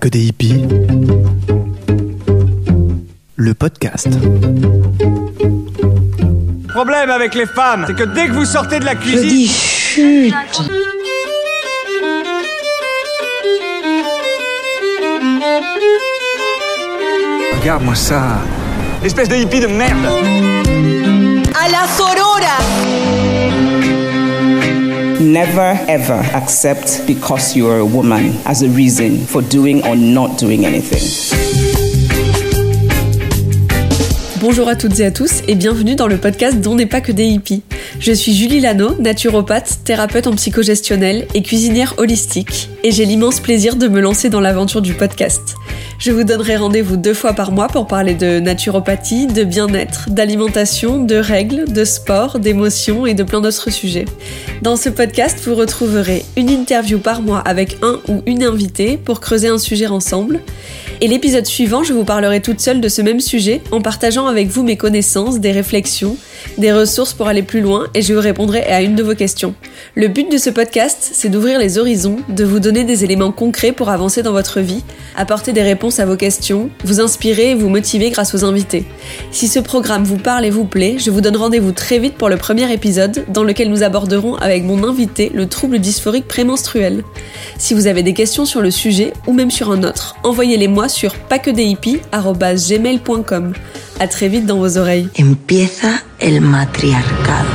que des hippies. Le podcast. Problème avec les femmes, c'est que dès que vous sortez de la Je cuisine, dis chut. regarde-moi ça, espèce de hippie de merde. A la sorora. Never ever accept because you're a woman as a reason for doing or not doing anything. Bonjour à toutes et à tous et bienvenue dans le podcast dont n'est pas que des hippies. Je suis Julie Lano, naturopathe, thérapeute en psychogestionnel et cuisinière holistique et j'ai l'immense plaisir de me lancer dans l'aventure du podcast. Je vous donnerai rendez-vous deux fois par mois pour parler de naturopathie, de bien-être, d'alimentation, de règles, de sport, d'émotions et de plein d'autres sujets. Dans ce podcast, vous retrouverez une interview par mois avec un ou une invitée pour creuser un sujet ensemble. Et l'épisode suivant, je vous parlerai toute seule de ce même sujet en partageant avec vous mes connaissances, des réflexions, des ressources pour aller plus loin et je vous répondrai à une de vos questions. Le but de ce podcast, c'est d'ouvrir les horizons, de vous donner des éléments concrets pour avancer dans votre vie, apporter des réponses à vos questions, vous inspirer et vous motiver grâce aux invités. Si ce programme vous parle et vous plaît, je vous donne rendez-vous très vite pour le premier épisode dans lequel nous aborderons avec mon invité le trouble dysphorique prémenstruel. Si vous avez des questions sur le sujet ou même sur un autre, envoyez-les moi sur pasquedehippies.com. À très vite dans vos oreilles. Empieza el matriarcado.